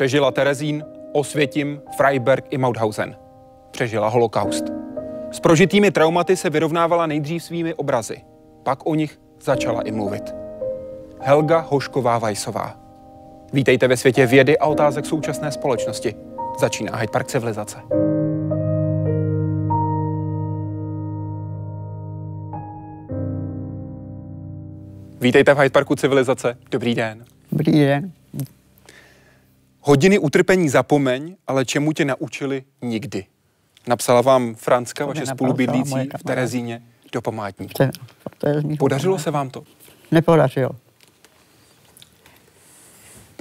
Přežila Terezín, Osvětim, Freiberg i Mauthausen. Přežila holokaust. S prožitými traumaty se vyrovnávala nejdřív svými obrazy. Pak o nich začala i mluvit. Helga Hošková Vajsová. Vítejte ve světě vědy a otázek současné společnosti. Začíná Hyde Park civilizace. Vítejte v Hyde Parku civilizace. Dobrý den. Dobrý den. Hodiny utrpení zapomeň, ale čemu tě naučili nikdy. Napsala vám Franska, vaše spolubydlící v Terezíně, do památníku. Podařilo se vám to? Nepodařilo.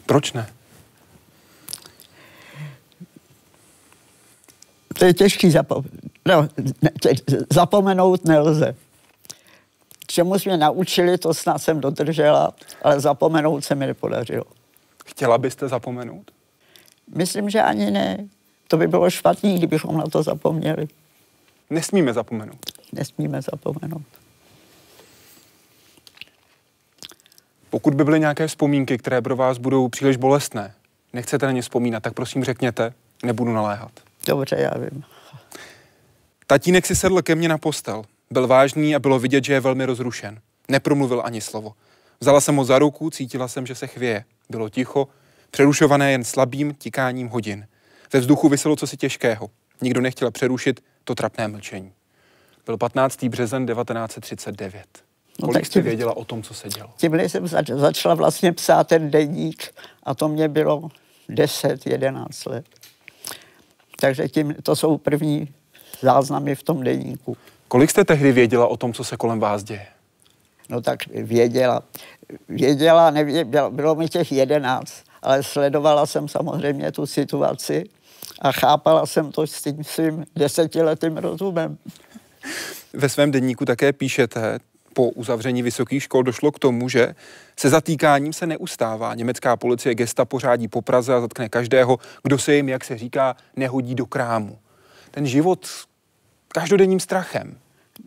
Proč ne? To je těžký zapo- no, ne, zapomenout nelze. Čemu jsme naučili, to snad jsem dodržela, ale zapomenout se mi nepodařilo. Chtěla byste zapomenout? Myslím, že ani ne. To by bylo špatný, kdybychom na to zapomněli. Nesmíme zapomenout. Nesmíme zapomenout. Pokud by byly nějaké vzpomínky, které pro vás budou příliš bolestné, nechcete na ně vzpomínat, tak prosím řekněte, nebudu naléhat. Dobře, já vím. Tatínek si sedl ke mně na postel. Byl vážný a bylo vidět, že je velmi rozrušen. Nepromluvil ani slovo. Vzala jsem ho za ruku, cítila jsem, že se chvěje. Bylo ticho, přerušované jen slabým tikáním hodin. Ve vzduchu vyselo cosi těžkého. Nikdo nechtěl přerušit to trapné mlčení. Byl 15. březen 1939. No, Kolik jste věděla o tom, co se dělo? Tímhle jsem zač- začala vlastně psát ten deník a to mě bylo 10, 11 let. Takže tím, to jsou první záznamy v tom deníku. Kolik jste tehdy věděla o tom, co se kolem vás děje? No tak věděla. Věděla, nevěděla, bylo mi těch jedenáct, ale sledovala jsem samozřejmě tu situaci a chápala jsem to s tím svým desetiletým rozumem. Ve svém denníku také píšete, po uzavření vysokých škol došlo k tomu, že se zatýkáním se neustává. Německá policie gesta pořádí po Praze a zatkne každého, kdo se jim, jak se říká, nehodí do krámu. Ten život každodenním strachem.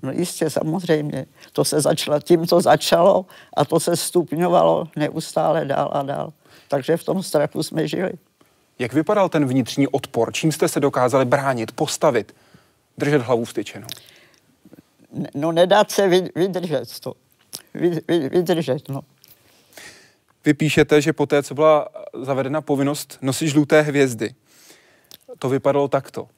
No jistě, samozřejmě. To se začalo, tím to začalo a to se stupňovalo neustále dál a dál. Takže v tom strachu jsme žili. Jak vypadal ten vnitřní odpor? Čím jste se dokázali bránit, postavit, držet hlavu vstyčenou? No nedát se vydržet to. Vydržet, no. Vy píšete, že poté, co byla zavedena povinnost nosit žluté hvězdy, to vypadalo takto.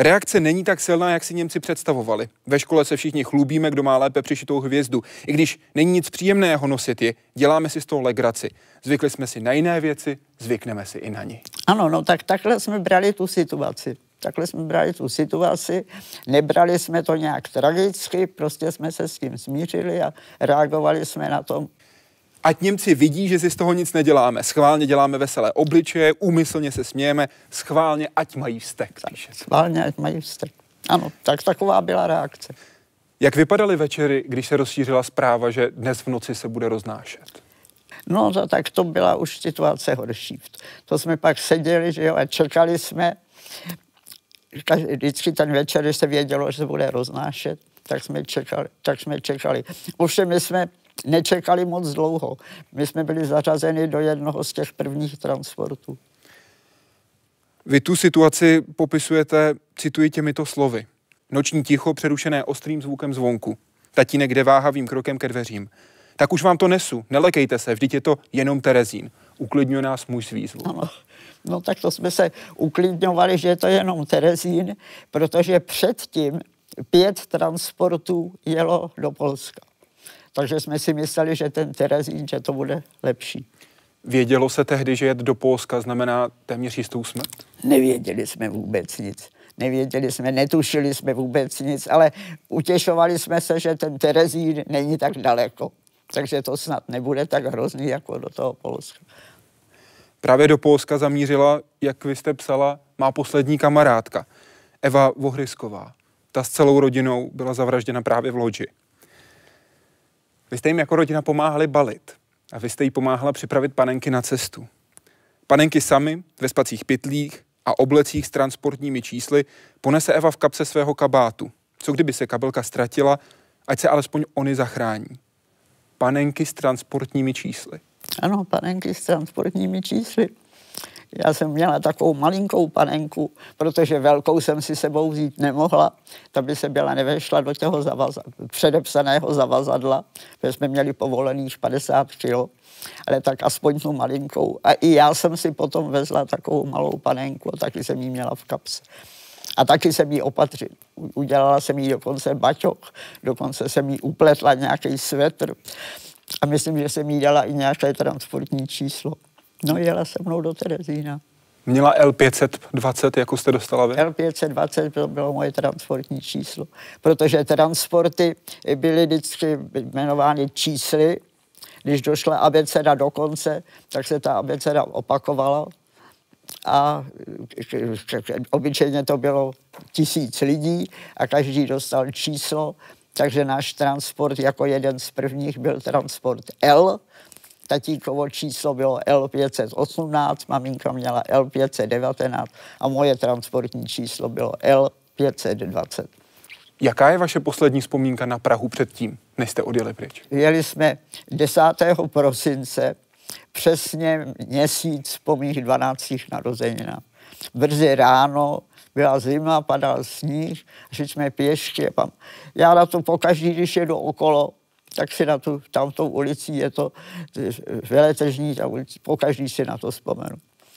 Reakce není tak silná, jak si Němci představovali. Ve škole se všichni chlubíme, kdo má lépe přišitou hvězdu. I když není nic příjemného nosit je, děláme si z toho legraci. Zvykli jsme si na jiné věci, zvykneme si i na ní. Ano, no tak takhle jsme brali tu situaci. Takhle jsme brali tu situaci, nebrali jsme to nějak tragicky, prostě jsme se s tím smířili a reagovali jsme na to Ať Němci vidí, že si z toho nic neděláme. Schválně děláme veselé obličeje, úmyslně se smějeme, schválně, ať mají vztek. Píše. Schválně, ať mají vztek. Ano, tak taková byla reakce. Jak vypadaly večery, když se rozšířila zpráva, že dnes v noci se bude roznášet? No, to, tak to byla už situace horší. To jsme pak seděli, že jo, a čekali jsme. Vždycky ten večer, když se vědělo, že se bude roznášet, tak jsme čekali. Tak jsme čekali. Ovšem my jsme nečekali moc dlouho. My jsme byli zařazeni do jednoho z těch prvních transportů. Vy tu situaci popisujete, cituji těmito slovy. Noční ticho přerušené ostrým zvukem zvonku. Tatínek jde váhavým krokem ke dveřím. Tak už vám to nesu, nelekejte se, vždyť je to jenom Terezín. Uklidňuje nás muž z výzvu. Ano. No tak to jsme se uklidňovali, že je to jenom Terezín, protože předtím pět transportů jelo do Polska. Takže jsme si mysleli, že ten Terezín, že to bude lepší. Vědělo se tehdy, že jet do Polska znamená téměř jistou smrt? Nevěděli jsme vůbec nic. Nevěděli jsme, netušili jsme vůbec nic, ale utěšovali jsme se, že ten Terezín není tak daleko. Takže to snad nebude tak hrozný jako do toho Polska. Právě do Polska zamířila, jak vy jste psala, má poslední kamarádka, Eva Vohrysková. Ta s celou rodinou byla zavražděna právě v Lodži. Vy jste jim jako rodina pomáhali balit a vy jste jí pomáhala připravit panenky na cestu. Panenky sami ve spacích pytlích a oblecích s transportními čísly ponese Eva v kapse svého kabátu. Co kdyby se kabelka ztratila, ať se alespoň oni zachrání. Panenky s transportními čísly. Ano, panenky s transportními čísly. Já jsem měla takovou malinkou panenku, protože velkou jsem si sebou vzít nemohla. Ta by se byla nevešla do toho zavaza, předepsaného zavazadla, protože jsme měli povolených 50 kg ale tak aspoň tu malinkou. A i já jsem si potom vezla takovou malou panenku a taky jsem ji měla v kapse. A taky jsem jí opatřil. Udělala jsem jí dokonce baťok, dokonce jsem jí upletla nějaký svetr. A myslím, že jsem jí dala i nějaké transportní číslo. No jela se mnou do Terezína. Měla L520, jako jste dostala vy? L520 to bylo moje transportní číslo, protože transporty byly vždycky jmenovány čísly. Když došla abeceda do konce, tak se ta abeceda opakovala a obyčejně to bylo tisíc lidí a každý dostal číslo, takže náš transport jako jeden z prvních byl transport L, tatínkovo číslo bylo L518, maminka měla L519 a moje transportní číslo bylo L520. Jaká je vaše poslední vzpomínka na Prahu předtím, než jste odjeli pryč? Jeli jsme 10. prosince, přesně měsíc po mých 12. narozeninách. Brzy ráno byla zima, padal sníh, šli jsme pěšky. Já na to pokaždý, když jedu okolo, tak si na tu, tamtou ulici je to veletežní, ta ulici, pokaždý si na to vzpomenu.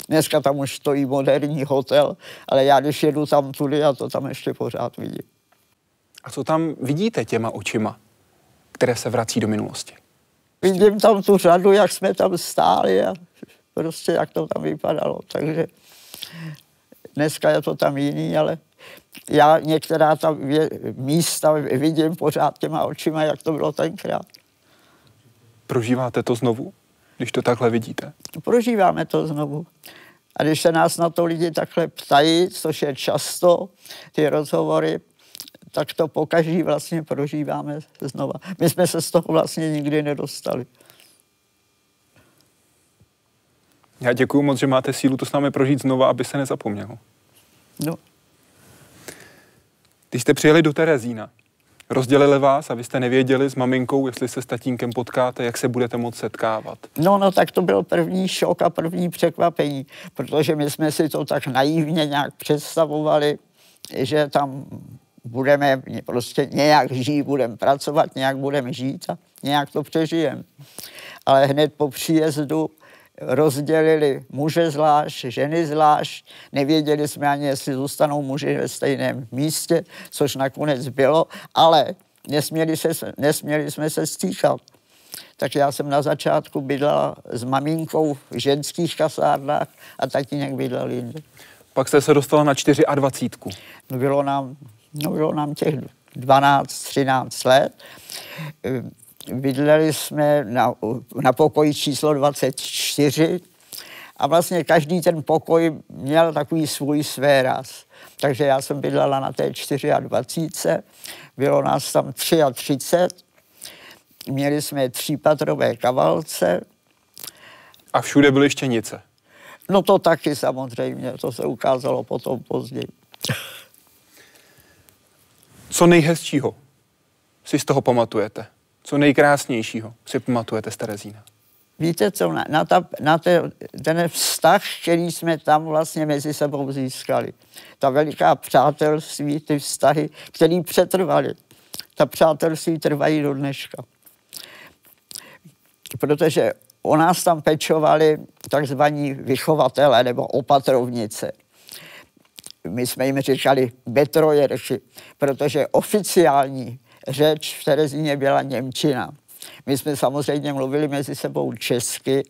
Dneska tam už stojí moderní hotel, ale já když jedu tam tudy, a to tam ještě pořád vidím. A co tam vidíte těma očima, které se vrací do minulosti? Vidím tam tu řadu, jak jsme tam stáli a prostě jak to tam vypadalo. Takže dneska je to tam jiný, ale já některá ta vě, místa vidím pořád těma očima, jak to bylo tenkrát. Prožíváte to znovu, když to takhle vidíte? Prožíváme to znovu. A když se nás na to lidi takhle ptají, což je často, ty rozhovory, tak to po každý vlastně prožíváme znova. My jsme se z toho vlastně nikdy nedostali. Já děkuji moc, že máte sílu to s námi prožít znova, aby se nezapomnělo. No. Když jste přijeli do Terezína, rozdělili vás a vy jste nevěděli s maminkou, jestli se s tatínkem potkáte, jak se budete moct setkávat. No, no, tak to byl první šok a první překvapení, protože my jsme si to tak naivně nějak představovali, že tam budeme prostě nějak žít, budeme pracovat, nějak budeme žít a nějak to přežijeme. Ale hned po příjezdu rozdělili muže zvlášť, ženy zvlášť. Nevěděli jsme ani, jestli zůstanou muži ve stejném místě, což nakonec bylo, ale nesměli, se, nesměli jsme se stýchat. Tak já jsem na začátku bydlela s maminkou v ženských kasárnách a tatínek bydlel jinde. Pak jste se dostala na 24. No bylo nám, no bylo nám těch 12, 13 let bydleli jsme na, na pokoji číslo 24 a vlastně každý ten pokoj měl takový svůj svéraz. Takže já jsem bydlela na té 24. Bylo nás tam 33. Měli jsme třípatrové kavalce. A všude byly štěnice? No to taky samozřejmě, to se ukázalo potom později. Co nejhezčího si z toho pamatujete? Co nejkrásnějšího si pamatujete z Terezína? Víte co, na, na, ta, na te, ten vztah, který jsme tam vlastně mezi sebou získali, ta veliká přátelství, ty vztahy, které přetrvaly, ta přátelství trvají do dneška. Protože o nás tam pečovali takzvaní vychovatele nebo opatrovnice. My jsme jim říkali betrojerši, protože oficiální řeč v Terezíně byla Němčina. My jsme samozřejmě mluvili mezi sebou česky,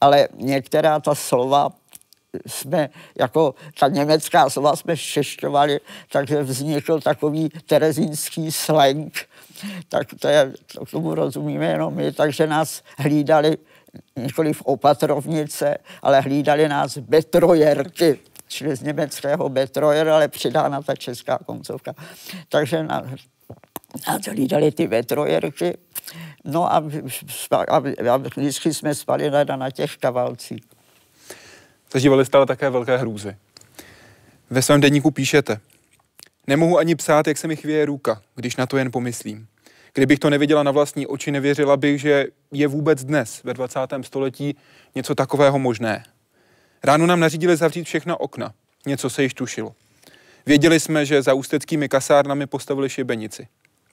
ale některá ta slova jsme, jako ta německá slova jsme šešťovali, takže vznikl takový terezínský slang. Tak to je, to k tomu rozumíme jenom my, takže nás hlídali nikoli v opatrovnice, ale hlídali nás betrojerky, čili z německého betrojer, ale přidána ta česká koncovka. Takže na, a hlídali ty vetrojerky. No a, a, a vždycky jsme spali na, na těch kavalcích. Zažívali jste ale také velké hrůzy. Ve svém denníku píšete, nemohu ani psát, jak se mi chvěje ruka, když na to jen pomyslím. Kdybych to neviděla na vlastní oči, nevěřila bych, že je vůbec dnes, ve 20. století, něco takového možné. Ráno nám nařídili zavřít všechna okna. Něco se již tušilo. Věděli jsme, že za ústeckými kasárnami postavili šibenici.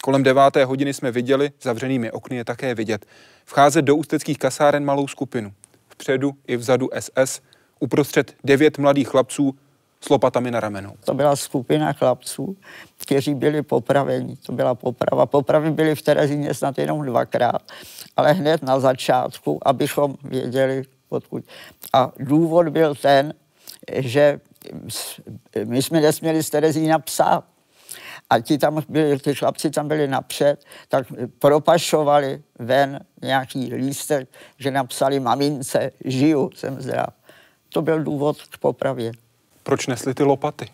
Kolem deváté hodiny jsme viděli, zavřenými okny je také vidět, vcházet do ústeckých kasáren malou skupinu. Vpředu i vzadu SS, uprostřed devět mladých chlapců s lopatami na ramenou. To byla skupina chlapců, kteří byli popraveni. To byla poprava. Popravy byly v Terezíně snad jenom dvakrát, ale hned na začátku, abychom věděli, odkud. A důvod byl ten, že my jsme nesměli z Terezína psát. A ti tam byli, ty chlapci tam byli napřed, tak propašovali ven nějaký lístek, že napsali mamince, žiju, jsem zdrav. To byl důvod k popravě. Proč nesli ty lopaty?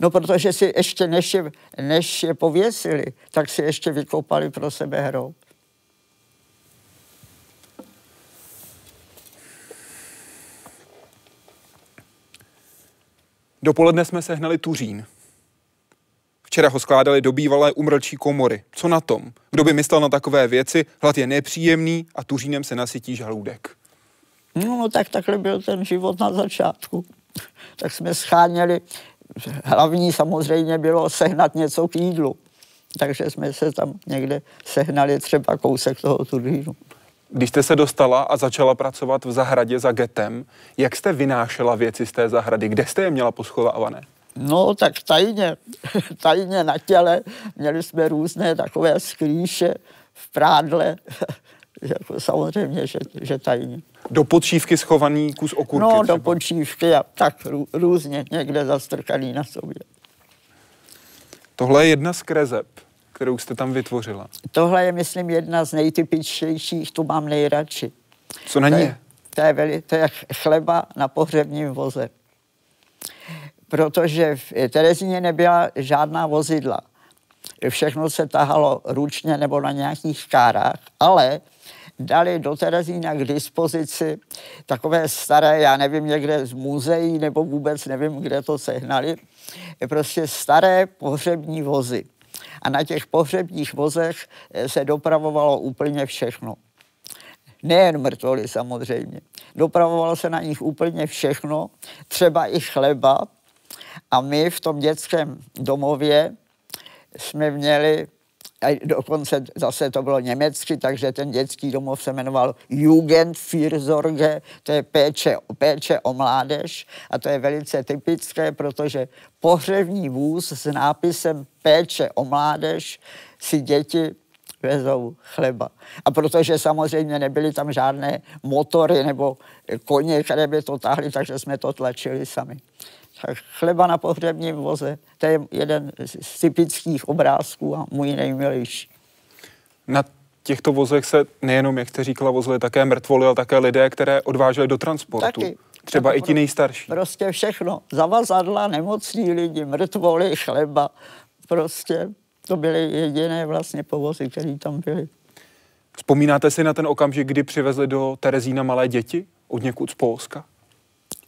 No, protože si ještě, než je, než je pověsili, tak si ještě vykopali pro sebe hrob. Dopoledne jsme sehnali Tuřín. Včera ho skládali do bývalé umrlčí komory. Co na tom? Kdo by myslel na takové věci? Hlad je nepříjemný a Tuřínem se nasytí žaludek. No, no tak takhle byl ten život na začátku. tak jsme scháněli, hlavní samozřejmě bylo sehnat něco k jídlu. Takže jsme se tam někde sehnali třeba kousek toho turínu. Když jste se dostala a začala pracovat v zahradě za getem, jak jste vynášela věci z té zahrady? Kde jste je měla poschovávané? No, tak tajně, tajně na těle. Měli jsme různé takové skrýše v prádle. jako samozřejmě, že, že tajně. Do podšívky schovaný kus okurky No, třeba. do podšívky a tak rů, různě, někde zastrkaný na sobě. Tohle je jedna z krezeb, kterou jste tam vytvořila. Tohle je, myslím, jedna z nejtypičtějších, tu mám nejradši. Co na ní To je? je, to je, veli, to je chleba na pohřebním voze. Protože v Terezíně nebyla žádná vozidla. Všechno se tahalo ručně nebo na nějakých kárách, ale dali do Terezína k dispozici takové staré, já nevím, někde z muzeí, nebo vůbec nevím, kde to sehnali, prostě staré pohřební vozy. A na těch pohřebních vozech eh, se dopravovalo úplně všechno. Nejen mrtvoly samozřejmě. Dopravovalo se na nich úplně všechno, třeba i chleba. A my v tom dětském domově jsme měli, a dokonce zase to bylo německy, takže ten dětský domov se jmenoval Jugendfürsorge, to je péče, péče o mládež a to je velice typické, protože pohřební vůz s nápisem péče o mládež si děti vezou chleba. A protože samozřejmě nebyly tam žádné motory nebo koně, které by to táhly, takže jsme to tlačili sami. Chleba na pohřebním voze, to je jeden z typických obrázků a můj nejmilejší. Na těchto vozech se nejenom, jak jste říkala, vozili také mrtvoly, ale také lidé, které odváželi do transportu. Taky. Třeba Tak i ti nejstarší. Prostě všechno. Zavazadla, nemocní lidi, mrtvoly, chleba. Prostě to byly jediné vlastně povozy, které tam byly. Vzpomínáte si na ten okamžik, kdy přivezli do Terezína malé děti od někud z Polska?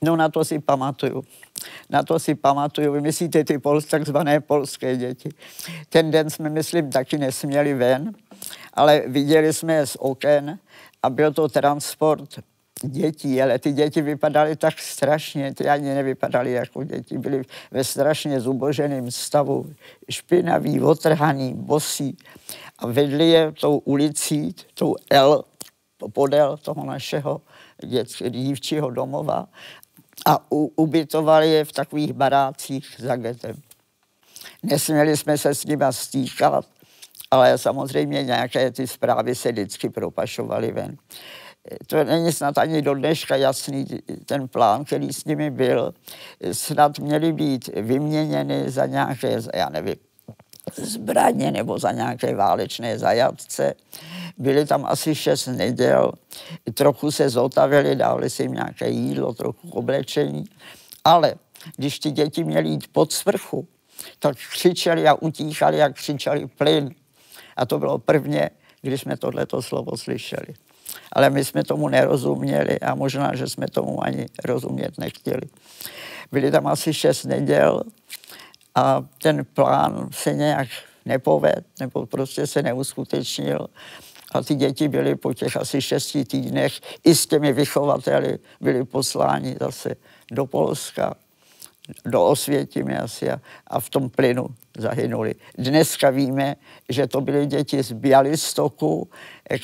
No na to si pamatuju. Na to si pamatuju. Vy myslíte ty pol, takzvané polské děti. Ten den jsme, myslím, taky nesměli ven, ale viděli jsme je z oken a byl to transport dětí, ale ty děti vypadaly tak strašně, ty ani nevypadaly jako děti, byly ve strašně zuboženém stavu, špinavý, otrhaný, bosí a vedli je tou ulicí, tou L, podél toho našeho dívčího domova a u, ubytovali je v takových barácích za getem. Nesměli jsme se s nimi stýkat, ale samozřejmě nějaké ty zprávy se vždycky propašovaly ven. To není snad ani do dneška jasný ten plán, který s nimi byl. Snad měly být vyměněny za nějaké, já nevím, zbraně nebo za nějaké válečné zajatce. Byli tam asi šest neděl, trochu se zotavili, dávali si jim nějaké jídlo, trochu oblečení, ale když ty děti měly jít pod svrchu, tak křičeli a utíchali, jak křičeli plyn. A to bylo prvně, když jsme tohleto slovo slyšeli. Ale my jsme tomu nerozuměli a možná, že jsme tomu ani rozumět nechtěli. Byli tam asi šest neděl a ten plán se nějak nepoved, nebo prostě se neuskutečnil. A ty děti byly po těch asi šesti týdnech i s těmi vychovateli byly posláni zase do Polska, do Osvětimi asi a, a v tom plynu zahynuli. Dneska víme, že to byly děti z Bialystoku,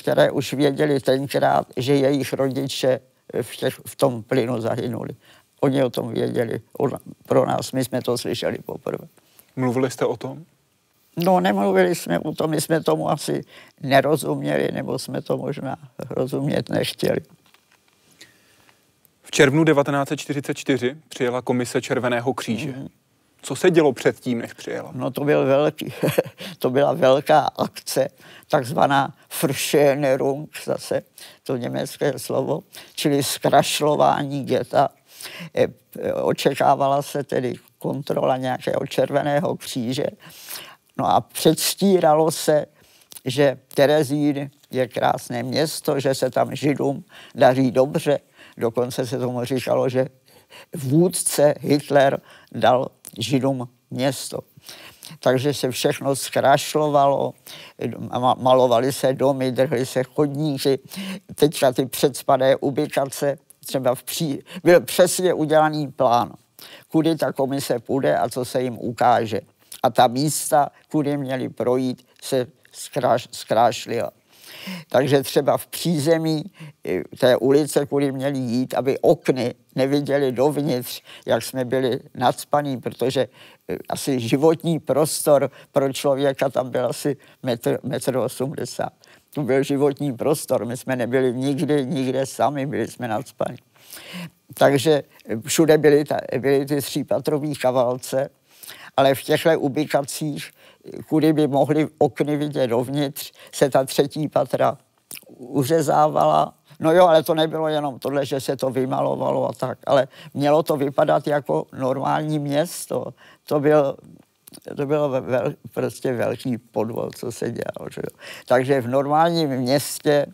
které už věděli tenkrát, že jejich rodiče v, těch, v tom plynu zahynuli. Oni o tom věděli. Pro nás, my jsme to slyšeli poprvé. Mluvili jste o tom? No, nemluvili jsme o tom, my jsme tomu asi nerozuměli, nebo jsme to možná rozumět nechtěli. V červnu 1944 přijela komise Červeného kříže. Mm. Co se dělo předtím, než přijela? No to, byl velký, to byla velká akce, takzvaná Verschönerung, zase to německé slovo, čili zkrašlování geta. E, očekávala se tedy kontrola nějakého červeného kříže. No a předstíralo se, že Terezín je krásné město, že se tam židům daří dobře. Dokonce se tomu říkalo, že vůdce Hitler dal židům město. Takže se všechno zkrašlovalo, malovali se domy, drhly se chodníky, teďka ty předspadé ubikace, třeba v pří, byl přesně udělaný plán, kudy ta komise půjde a co se jim ukáže. A ta místa, kudy měli projít, se zkráš, zkrášlila. Takže třeba v přízemí té ulice, kudy měli jít, aby okny neviděli dovnitř, jak jsme byli nadspaní, protože e, asi životní prostor pro člověka tam byl asi metr, metr 80. To byl životní prostor, my jsme nebyli nikdy, nikde sami, byli jsme nadspaní. Takže všude byly, ta, byly ty třípatrové kavalce, ale v těchto ubikacích kudy by mohli okny vidět dovnitř, se ta třetí patra uřezávala. No jo, ale to nebylo jenom tohle, že se to vymalovalo a tak, ale mělo to vypadat jako normální město. To byl to bylo vel, prostě velký podvod, co se dělalo. Že jo. Takže v normálním městě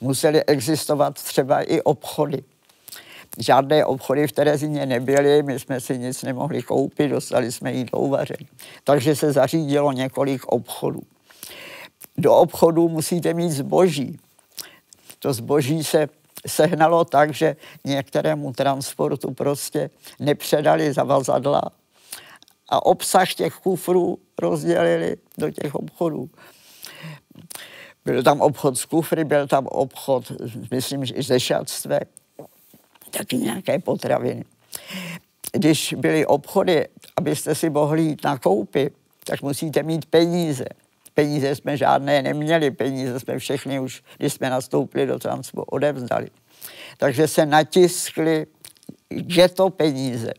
museli existovat třeba i obchody žádné obchody v Terezině nebyly, my jsme si nic nemohli koupit, dostali jsme jí do uvaření. Takže se zařídilo několik obchodů. Do obchodu musíte mít zboží. To zboží se sehnalo tak, že některému transportu prostě nepředali zavazadla a obsah těch kufrů rozdělili do těch obchodů. Byl tam obchod s kufry, byl tam obchod, myslím, že se šatstvem taky nějaké potraviny. Když byly obchody, abyste si mohli jít na koupy, tak musíte mít peníze. Peníze jsme žádné neměli, peníze jsme všechny už, když jsme nastoupili do transportu, odevzdali. Takže se natiskly to peníze.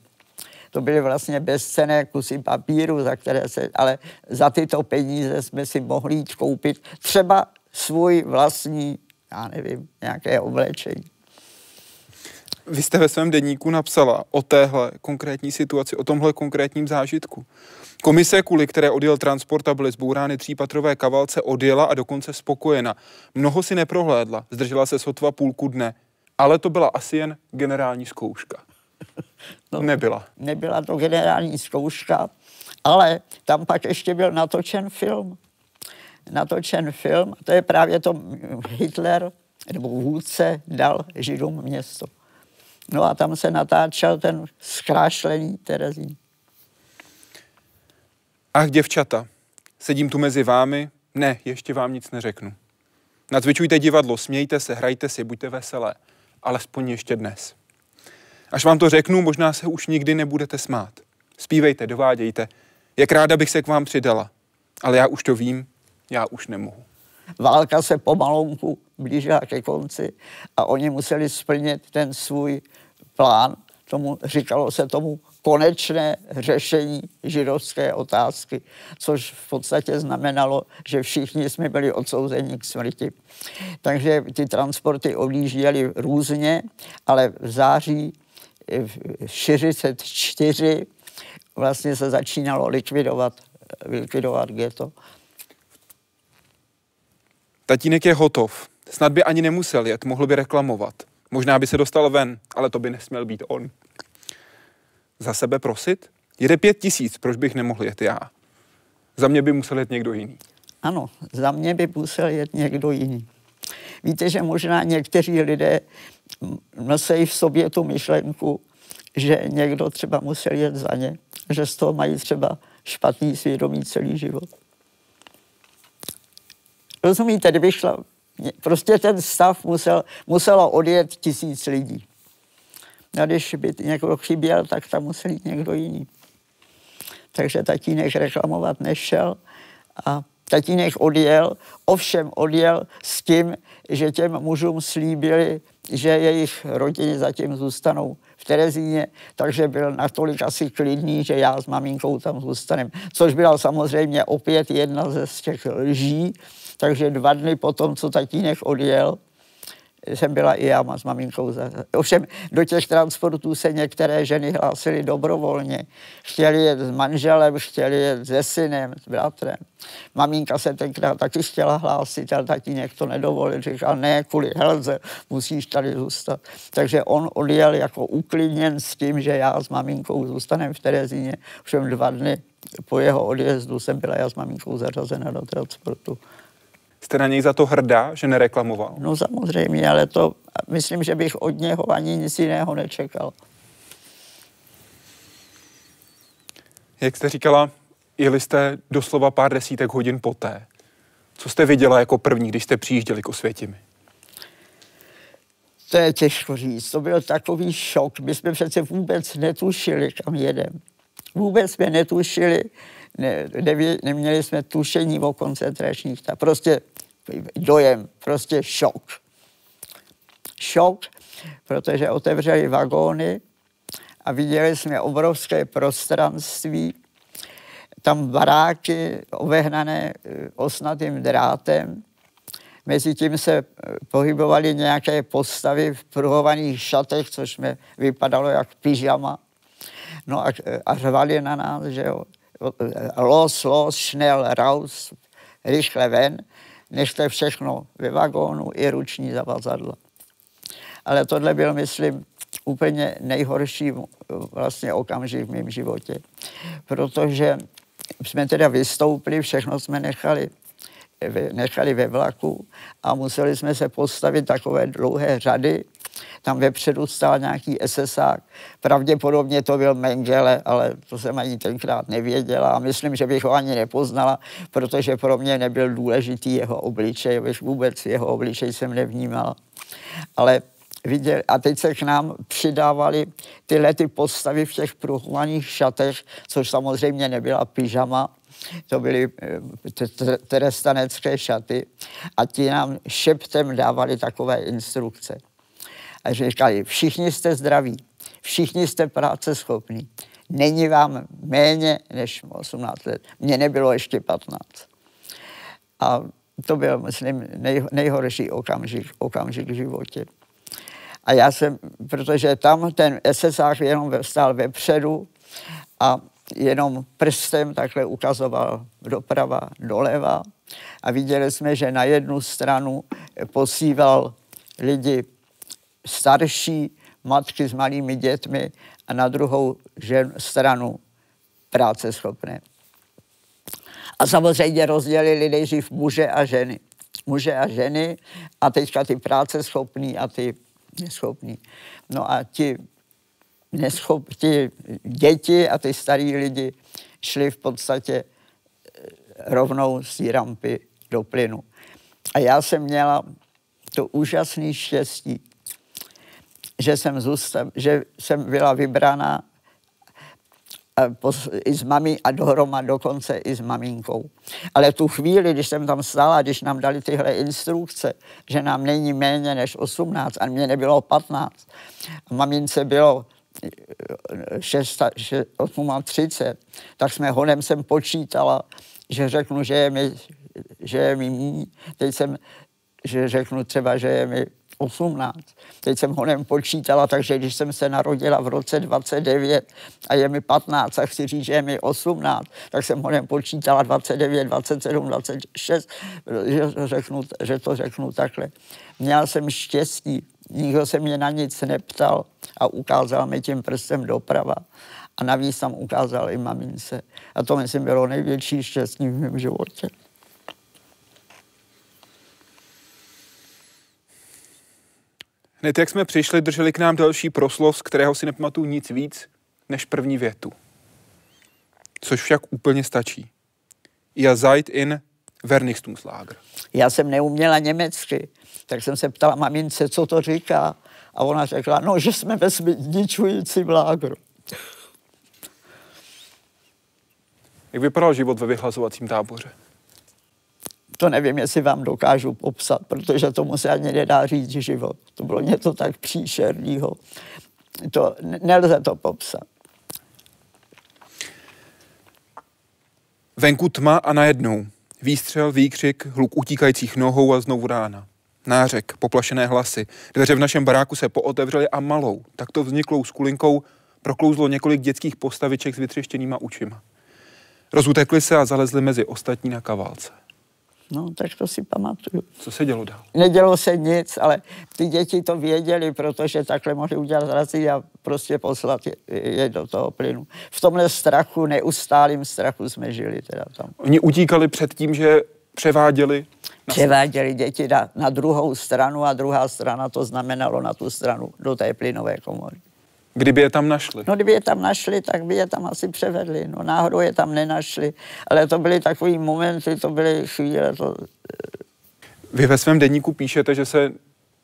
To byly vlastně bezcené kusy papíru, za které se, ale za tyto peníze jsme si mohli jít koupit třeba svůj vlastní, já nevím, nějaké oblečení. Vy jste ve svém denníku napsala o téhle konkrétní situaci, o tomhle konkrétním zážitku. Komise, kvůli které odjel transport a byly zbourány třípatrové kavalce, odjela a dokonce spokojena. Mnoho si neprohlédla, zdržela se sotva půlku dne, ale to byla asi jen generální zkouška. No, nebyla. Nebyla to generální zkouška, ale tam pak ještě byl natočen film. Natočen film, to je právě to Hitler, nebo vůdce dal Židům město. No a tam se natáčel ten zkrášlený Terezín. Ach, děvčata, sedím tu mezi vámi, ne, ještě vám nic neřeknu. Nacvičujte divadlo, smějte se, hrajte si, buďte veselé, alespoň ještě dnes. Až vám to řeknu, možná se už nikdy nebudete smát. Spívejte, dovádějte, jak ráda bych se k vám přidala. Ale já už to vím, já už nemohu. Válka se pomalonku blížila ke konci a oni museli splnit ten svůj plán, tomu, říkalo se tomu konečné řešení židovské otázky, což v podstatě znamenalo, že všichni jsme byli odsouzeni k smrti. Takže ty transporty odjížděly různě, ale v září v 44 vlastně se začínalo likvidovat, likvidovat ghetto. Tatínek je hotov. Snad by ani nemusel jet, mohl by reklamovat. Možná by se dostal ven, ale to by nesměl být on. Za sebe prosit? Jede pět tisíc, proč bych nemohl jet já? Za mě by musel jet někdo jiný. Ano, za mě by musel jet někdo jiný. Víte, že možná někteří lidé nosí v sobě tu myšlenku, že někdo třeba musel jet za ně, že z toho mají třeba špatný svědomí celý život. Rozumíte, kdyby šla, prostě ten stav musel, muselo odjet tisíc lidí. A když by někdo chyběl, tak tam musel jít někdo jiný. Takže tatínek reklamovat nešel a tatínek odjel, ovšem odjel s tím, že těm mužům slíbili, že jejich rodiny zatím zůstanou v Terezíně, takže byl natolik asi klidný, že já s maminkou tam zůstanem. Což byla samozřejmě opět jedna ze z těch lží, takže dva dny potom, co tatínek odjel, jsem byla i já s maminkou. Ovšem do těch transportů se některé ženy hlásily dobrovolně. Chtěli jet s manželem, chtěli jet se synem, s bratrem. Maminka se tenkrát taky chtěla hlásit, ale tatínek to nedovolil. Říkal, ne, kvůli helze, musíš tady zůstat. Takže on odjel jako uklidněn s tím, že já s maminkou zůstaneme v Terezíně. Všem dva dny po jeho odjezdu jsem byla já s maminkou zařazena do transportu. Jste na něj za to hrdá, že nereklamoval? No samozřejmě, ale to myslím, že bych od něho ani nic jiného nečekal. Jak jste říkala, jeli jste doslova pár desítek hodin poté. Co jste viděla jako první, když jste přijížděli k Osvětimi? To je těžko říct. To byl takový šok. My jsme přece vůbec netušili, kam jedem. Vůbec jsme netušili, ne, nevě, neměli jsme tušení o koncentračních. Ta prostě dojem, prostě šok. Šok, protože otevřeli vagóny a viděli jsme obrovské prostranství, tam baráky ovehnané eh, osnatým drátem. Mezi tím se eh, pohybovaly nějaké postavy v pruhovaných šatech, což mi vypadalo jak pyžama. No a, a řvali na nás, že jo, los, los, schnell, raus, rychle ven nechte všechno ve vagónu i ruční zavazadla. Ale tohle byl, myslím, úplně nejhorší vlastně okamžik v mém životě. Protože jsme teda vystoupili, všechno jsme nechali, nechali ve vlaku a museli jsme se postavit takové dlouhé řady tam vepředu stál nějaký SSák. Pravděpodobně to byl Mengele, ale to jsem ani tenkrát nevěděla a myslím, že bych ho ani nepoznala, protože pro mě nebyl důležitý jeho obličej, už vůbec jeho obličej jsem nevnímala. Ale viděl, a teď se k nám přidávali tyhle ty postavy v těch pruhovaných šatech, což samozřejmě nebyla pyžama, to byly eh, trestanecké šaty a ti nám šeptem dávali takové instrukce. A říkali, všichni jste zdraví, všichni jste práce schopní. Není vám méně než 18 let. Mně nebylo ještě 15. A to byl, myslím, nej, nejhorší okamžik, okamžik v životě. A já jsem, protože tam ten SSák jenom stál vepředu a jenom prstem takhle ukazoval doprava, doleva a viděli jsme, že na jednu stranu posíval lidi starší matky s malými dětmi a na druhou žen, stranu práce schopné. A samozřejmě rozdělili nejdřív muže a ženy. Muže a ženy a teďka ty práce schopní a ty neschopní. No a ti, neschop, ti děti a ty starý lidi šli v podstatě eh, rovnou z té rampy do plynu. A já jsem měla to úžasné štěstí, že jsem, zůstal, že jsem byla vybrána i s mami a dohroma dokonce i s maminkou. Ale tu chvíli, když jsem tam stála, když nám dali tyhle instrukce, že nám není méně než 18 a mě nebylo 15, a mamince bylo 6, 6, 30, tak jsme honem jsem počítala, že řeknu, že je mi, že je mi. Teď jsem, že řeknu třeba, že je mi 18. Teď jsem ho počítala, takže když jsem se narodila v roce 29 a je mi 15 a chci říct, že je mi 18, tak jsem ho počítala 29, 27, 26, že, řeknu, že to řeknu takhle. Měla jsem štěstí, nikdo se mě na nic neptal a ukázal mi tím prstem doprava. A navíc tam ukázal i mamince. A to myslím bylo největší štěstí v mém životě. Hned jak jsme přišli, drželi k nám další proslov, z kterého si nepamatuju nic víc než první větu. Což však úplně stačí. Ihr seid in Vernichtungslager. Já jsem neuměla německy, tak jsem se ptala mamince, co to říká. A ona řekla, no, že jsme ve zničujícím lágru. Jak vypadal život ve vyhlazovacím táboře? To nevím, jestli vám dokážu popsat, protože tomu se ani nedá říct život. To bylo něco tak příšerného. To nelze to popsat. Venku tma a najednou. Výstřel, výkřik, hluk utíkajících nohou a znovu rána. Nářek, poplašené hlasy. Dveře v našem baráku se pootevřely a malou, takto vzniklou skulinkou proklouzlo několik dětských postaviček s vytřeštěnýma očima. Rozutekli se a zalezli mezi ostatní na kavalce. No, tak to si pamatuju. Co se dělo dál? Nedělo se nic, ale ty děti to věděli, protože takhle mohli udělat zrazy a prostě poslat je, je do toho plynu. V tomhle strachu, neustálým strachu jsme žili teda tam. Oni utíkali před tím, že převáděli? Na převáděli děti na, na druhou stranu a druhá strana to znamenalo na tu stranu do té plynové komory. Kdyby je tam našli? No, kdyby je tam našli, tak by je tam asi převedli. No, náhodou je tam nenašli. Ale to byly takový momenty, to byly chvíle. To... Vy ve svém denníku píšete, že se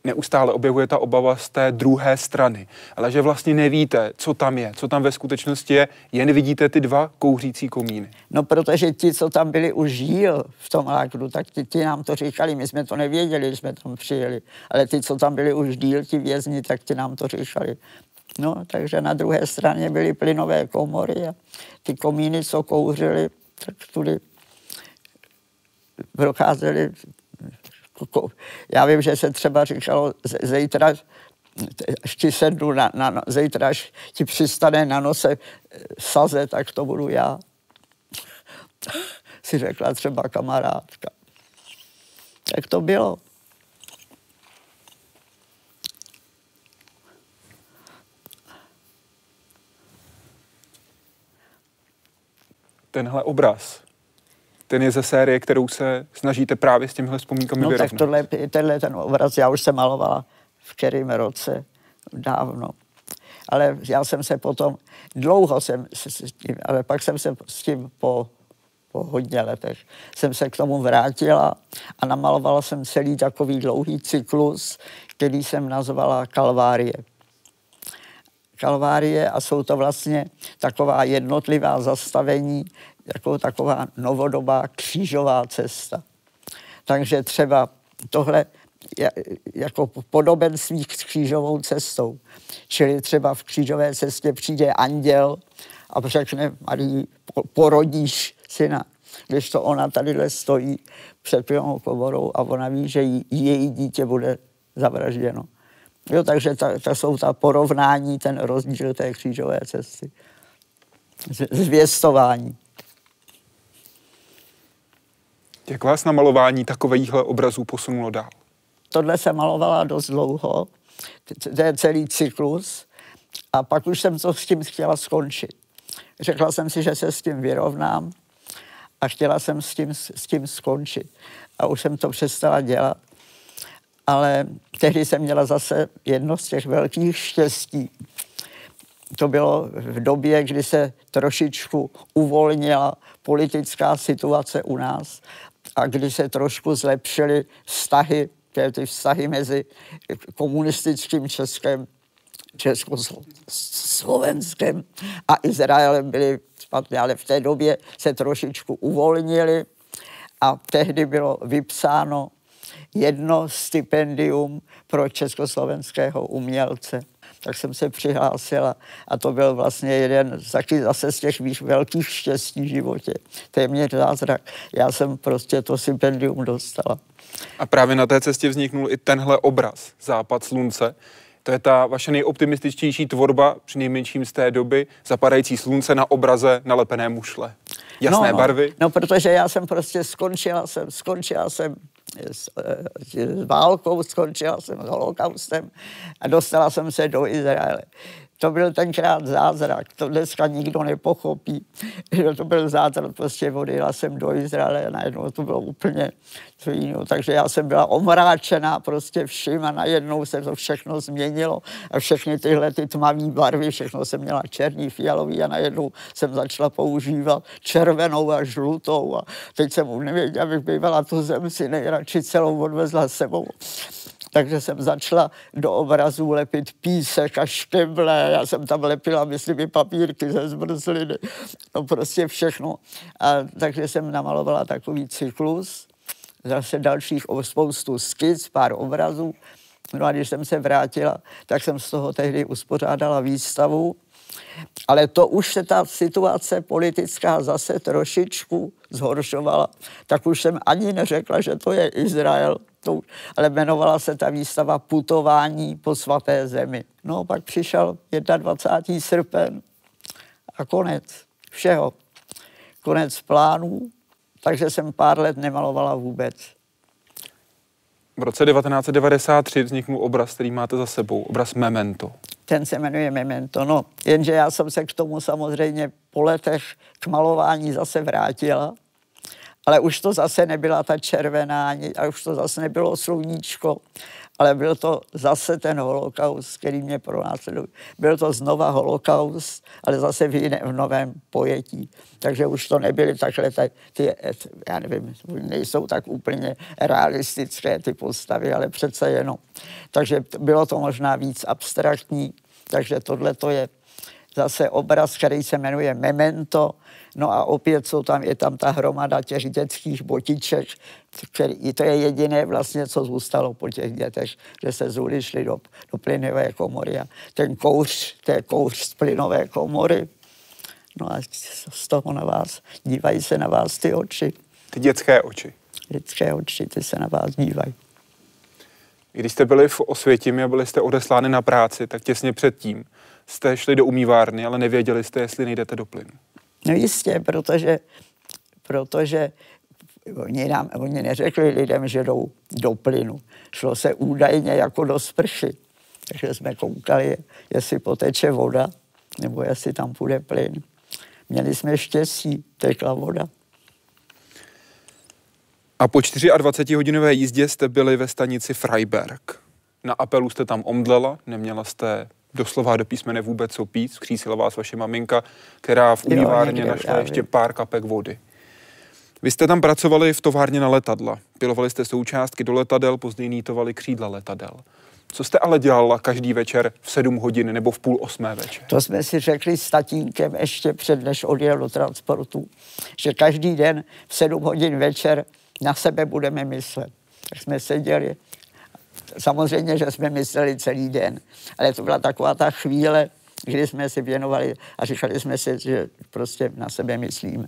neustále objevuje ta obava z té druhé strany, ale že vlastně nevíte, co tam je, co tam ve skutečnosti je, jen vidíte ty dva kouřící komíny. No, protože ti, co tam byli už díl v tom lágru, tak ti, ti nám to říkali, my jsme to nevěděli, když jsme tam přijeli, ale ty, co tam byli už díl, ti vězni, tak ti nám to říkali. No, takže na druhé straně byly plynové komory a ty komíny, co kouřily, tak tudy procházely. Já vím, že se třeba říkalo, zítra až ti sednu na, na, zítra, až ti přistane na nose saze, tak to budu já. Si řekla třeba kamarádka. Tak to bylo. Tenhle obraz, ten je ze série, kterou se snažíte právě s těmihle vzpomínkami no, vyrovnat. tak tohle, tenhle ten obraz já už jsem malovala v kterém roce, dávno. Ale já jsem se potom, dlouho jsem se s tím, ale pak jsem se s tím po, po hodně letech, jsem se k tomu vrátila a namalovala jsem celý takový dlouhý cyklus, který jsem nazvala Kalvárie kalvárie a jsou to vlastně taková jednotlivá zastavení, jako taková novodobá křížová cesta. Takže třeba tohle jako podobenství s křížovou cestou. Čili třeba v křížové cestě přijde anděl a řekne, Marii, porodíš syna. Když to ona tadyhle stojí před pilnou komorou a ona ví, že jí, její dítě bude zavražděno. Jo, takže ta, ta jsou ta porovnání, ten rozdíl té křížové cesty. Zvěstování. Jak vás na malování takovýchhle obrazů posunulo dál? Tohle se malovala dost dlouho, to je celý cyklus, a pak už jsem to s tím chtěla skončit. Řekla jsem si, že se s tím vyrovnám a chtěla jsem s tím, s tím skončit. A už jsem to přestala dělat ale tehdy jsem měla zase jedno z těch velkých štěstí. To bylo v době, kdy se trošičku uvolnila politická situace u nás a kdy se trošku zlepšily vztahy, ty vztahy mezi komunistickým Českem, Československem a Izraelem byly špatné, ale v té době se trošičku uvolnili a tehdy bylo vypsáno jedno stipendium pro československého umělce. Tak jsem se přihlásila a to byl vlastně jeden taky zase z těch víš, velkých štěstí v životě. Téměř zázrak. Já jsem prostě to stipendium dostala. A právě na té cestě vzniknul i tenhle obraz, Západ slunce. To je ta vaše nejoptimističtější tvorba, při nejmenším z té doby, zapadající slunce na obraze nalepené mušle. Jasné no, no, barvy. No, protože já jsem prostě skončila jsem, skončila jsem s, s válkou, skončila jsem s holokaustem a dostala jsem se do Izraele. To byl tenkrát zázrak, to dneska nikdo nepochopí, že to byl zázrak, prostě odjela jsem do Izraele najednou to bylo úplně co jiného. Takže já jsem byla omráčená prostě vším a najednou se to všechno změnilo a všechny tyhle ty tmavé barvy, všechno jsem měla černý, fialový a najednou jsem začala používat červenou a žlutou a teď jsem nevěděla, abych bývala tu zem si nejradši celou odvezla sebou takže jsem začala do obrazů lepit písek a šteble, já jsem tam lepila, myslím, i papírky ze zmrzliny, no prostě všechno. A takže jsem namalovala takový cyklus, zase dalších spoustu skic, pár obrazů. No a když jsem se vrátila, tak jsem z toho tehdy uspořádala výstavu, ale to už se ta situace politická zase trošičku zhoršovala, tak už jsem ani neřekla, že to je Izrael, to, ale jmenovala se ta výstava Putování po svaté zemi. No pak přišel 21. srpen a konec všeho. Konec plánů, takže jsem pár let nemalovala vůbec. V roce 1993 vzniknul obraz, který máte za sebou, obraz Memento. Ten se jmenuje Memento, no. Jenže já jsem se k tomu samozřejmě po letech k malování zase vrátila ale už to zase nebyla ta červená, a už to zase nebylo sluníčko, ale byl to zase ten holokaust, který mě pronásledoval. Byl to znova holokaust, ale zase v, jiné, v novém pojetí. Takže už to nebyly takhle ty, ty, já nevím, nejsou tak úplně realistické ty postavy, ale přece jenom. Takže bylo to možná víc abstraktní, takže tohle to je zase obraz, který se jmenuje Memento, No a opět jsou tam, je tam ta hromada těch dětských botiček, který, to je jediné vlastně, co zůstalo po těch dětech, že se zuli šli do, do plynové komory a ten kouř, to je kouř z plynové komory. No a z toho na vás, dívají se na vás ty oči. Ty dětské oči. Dětské oči, ty se na vás dívají. Když jste byli v Osvětimi a byli jste odeslány na práci, tak těsně předtím jste šli do umývárny, ale nevěděli jste, jestli nejdete do plynu. No jistě, protože, protože oni, nám, oni neřekli lidem, že jdou do plynu. Šlo se údajně jako do sprchy. Takže jsme koukali, jestli poteče voda, nebo jestli tam půjde plyn. Měli jsme štěstí, tekla voda. A po 24-hodinové jízdě jste byli ve stanici Freiberg. Na apelu jste tam omdlela, neměla jste doslova do písmene vůbec co pít. Skřísila vás vaše maminka, která v umývárně našla ještě pár kapek vody. Vy jste tam pracovali v továrně na letadla. Pilovali jste součástky do letadel, později nítovali křídla letadel. Co jste ale dělala každý večer v 7 hodin nebo v půl osmé večer? To jsme si řekli s tatínkem ještě před, než odjel do transportu, že každý den v 7 hodin večer na sebe budeme myslet. Tak jsme seděli samozřejmě, že jsme mysleli celý den, ale to byla taková ta chvíle, kdy jsme si věnovali a říkali jsme si, že prostě na sebe myslíme.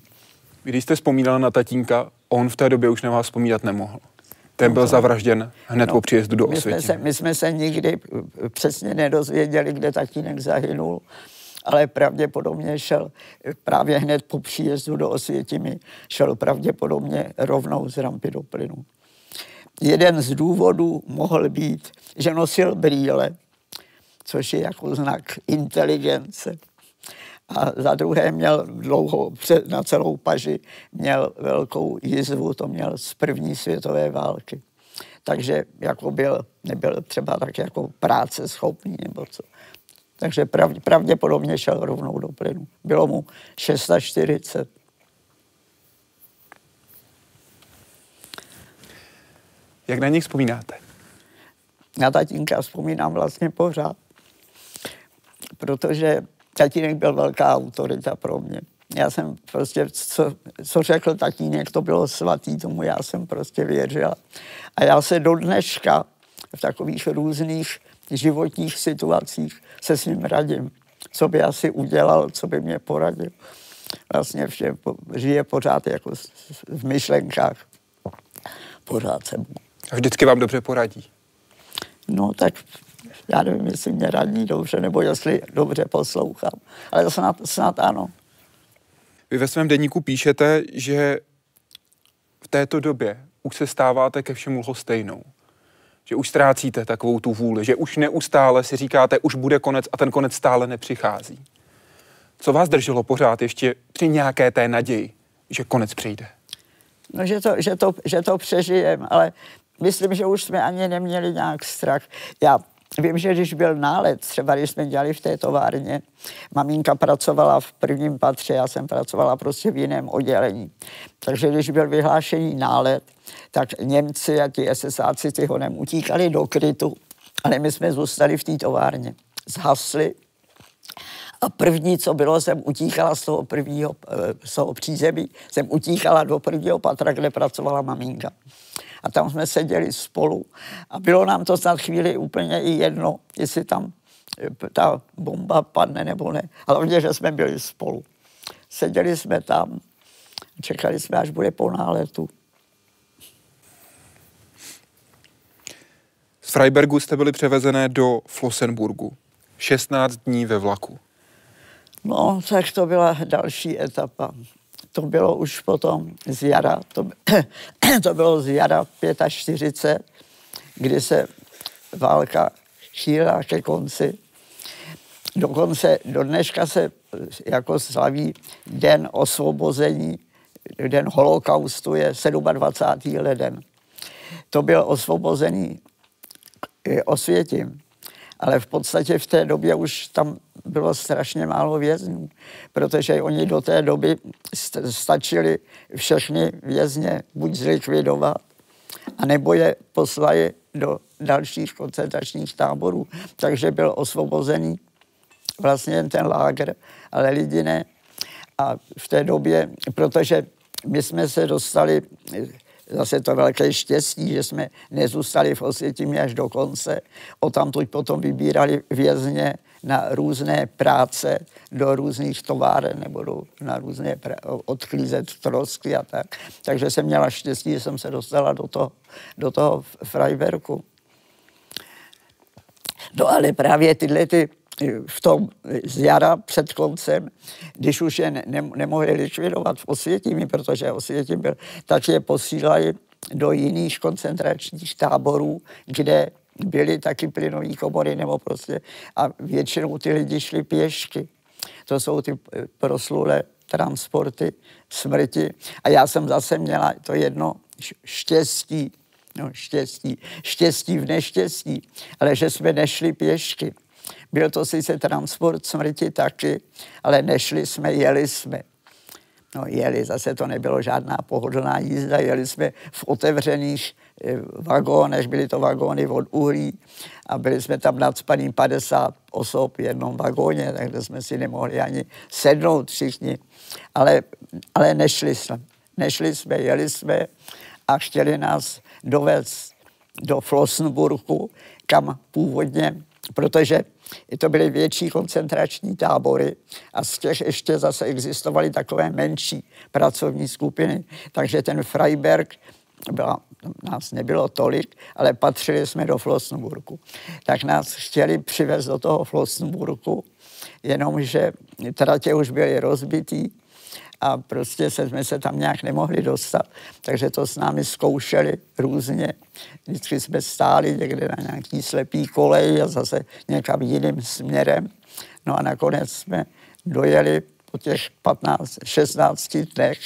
Když jste vzpomínala na tatínka, on v té době už na vás vzpomínat nemohl. Ten byl zavražděn hned no, po příjezdu do Osvětí. My jsme, se, my jsme se nikdy přesně nedozvěděli, kde tatínek zahynul, ale pravděpodobně šel právě hned po příjezdu do Osvětimi, šel pravděpodobně rovnou z rampy do plynu. Jeden z důvodů mohl být, že nosil brýle, což je jako znak inteligence. A za druhé měl dlouho, na celou paži, měl velkou jizvu, to měl z první světové války. Takže jako byl, nebyl třeba tak jako práce schopný nebo co. Takže pravděpodobně šel rovnou do plynu. Bylo mu 640. Jak na nich vzpomínáte? Na tatínka vzpomínám vlastně pořád, protože tatínek byl velká autorita pro mě. Já jsem prostě, co, co řekl tatínek, to bylo svatý, tomu já jsem prostě věřila. A já se do dneška v takových různých životních situacích se s ním radím, co by asi udělal, co by mě poradil. Vlastně vše, žije pořád jako v myšlenkách. Pořád se mu a vždycky vám dobře poradí? No tak já nevím, jestli mě radí dobře, nebo jestli dobře poslouchám. Ale snad, snad ano. Vy ve svém denníku píšete, že v této době už se stáváte ke všemu lhostejnou. že už ztrácíte takovou tu vůli, že už neustále si říkáte, už bude konec a ten konec stále nepřichází. Co vás drželo pořád ještě při nějaké té naději, že konec přijde? No, že to, že to, že to přežijem, ale myslím, že už jsme ani neměli nějak strach. Já Vím, že když byl nálet, třeba když jsme dělali v té továrně, maminka pracovala v prvním patře, já jsem pracovala prostě v jiném oddělení. Takže když byl vyhlášený nálet, tak Němci a ti SSáci ty honem utíkali do krytu, ale my jsme zůstali v té továrně. Zhasli a první, co bylo, jsem utíkala z toho prvního, eh, z toho přízemí, jsem utíkala do prvního patra, kde pracovala maminka a tam jsme seděli spolu a bylo nám to snad chvíli úplně i jedno, jestli tam eh, ta bomba padne nebo ne. Hlavně, že jsme byli spolu. Seděli jsme tam, čekali jsme, až bude po náletu. Z Freibergu jste byli převezené do Flossenburgu. 16 dní ve vlaku. No, tak to byla další etapa to bylo už potom z jara, to, to bylo z jara 45, kdy se válka chýlila ke konci. Dokonce do dneška se jako slaví den osvobození, den holokaustu je 27. leden. To byl osvobozený osvětím ale v podstatě v té době už tam bylo strašně málo vězňů, protože oni do té doby stačili všechny vězně buď zlikvidovat, anebo je poslali do dalších koncentračních táborů. Takže byl osvobozený vlastně jen ten lágr, ale lidi ne. A v té době, protože my jsme se dostali zase to velké štěstí, že jsme nezůstali v Osvětimi až do konce. O tamtud potom vybírali vězně na různé práce do různých továren nebo do, na různé pra- odklízet trosky a tak. Takže jsem měla štěstí, že jsem se dostala do toho, do toho Freiberku. No ale právě tyhle ty v tom z jara před koncem, když už je ne, ne, nemohli likvidovat v Osvětimi, protože Osvětím byl, tak je posílali do jiných koncentračních táborů, kde byly taky plynové komory nebo prostě a většinou ty lidi šli pěšky. To jsou ty proslulé transporty smrti. A já jsem zase měla to jedno štěstí, no štěstí, štěstí v neštěstí, ale že jsme nešli pěšky. Byl to sice transport smrti taky, ale nešli jsme, jeli jsme. No jeli, zase to nebylo žádná pohodlná jízda, jeli jsme v otevřených eh, vagónech, byly to vagóny od uhlí a byli jsme tam nadspaný 50 osob v jednom vagóně, takže jsme si nemohli ani sednout všichni. Ale, ale nešli jsme. Nešli jsme, jeli jsme a chtěli nás dovést do Flossenburgu, kam původně, protože to byly větší koncentrační tábory a z těch ještě zase existovaly takové menší pracovní skupiny. Takže ten Freiberg byla, nás nebylo tolik, ale patřili jsme do Flossenburgu. Tak nás chtěli přivést do toho Flossenburgu, jenomže tratě už byly rozbitý a prostě se, jsme se tam nějak nemohli dostat. Takže to s námi zkoušeli různě. Vždycky jsme stáli někde na nějaký slepý kolej a zase někam jiným směrem. No a nakonec jsme dojeli po těch 15, 16 dnech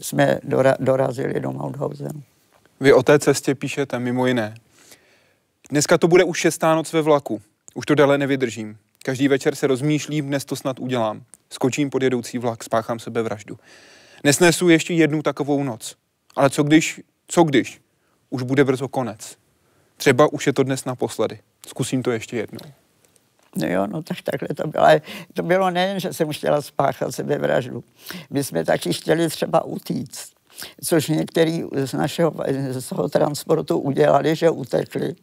jsme dora, dorazili do Mauthausen. Vy o té cestě píšete mimo jiné. Dneska to bude už šestá noc ve vlaku. Už to dále nevydržím. Každý večer se rozmýšlím, dnes to snad udělám. Skočím pod jedoucí vlak, spáchám sebevraždu. Nesnesu ještě jednu takovou noc. Ale co když, co když? Už bude brzo konec. Třeba už je to dnes naposledy. Zkusím to ještě jednou. No jo, no tak takhle to bylo. Ale to bylo nejen, že jsem chtěla spáchat sebevraždu. My jsme taky chtěli třeba utíct. Což některý z našeho z toho transportu udělali, že utekli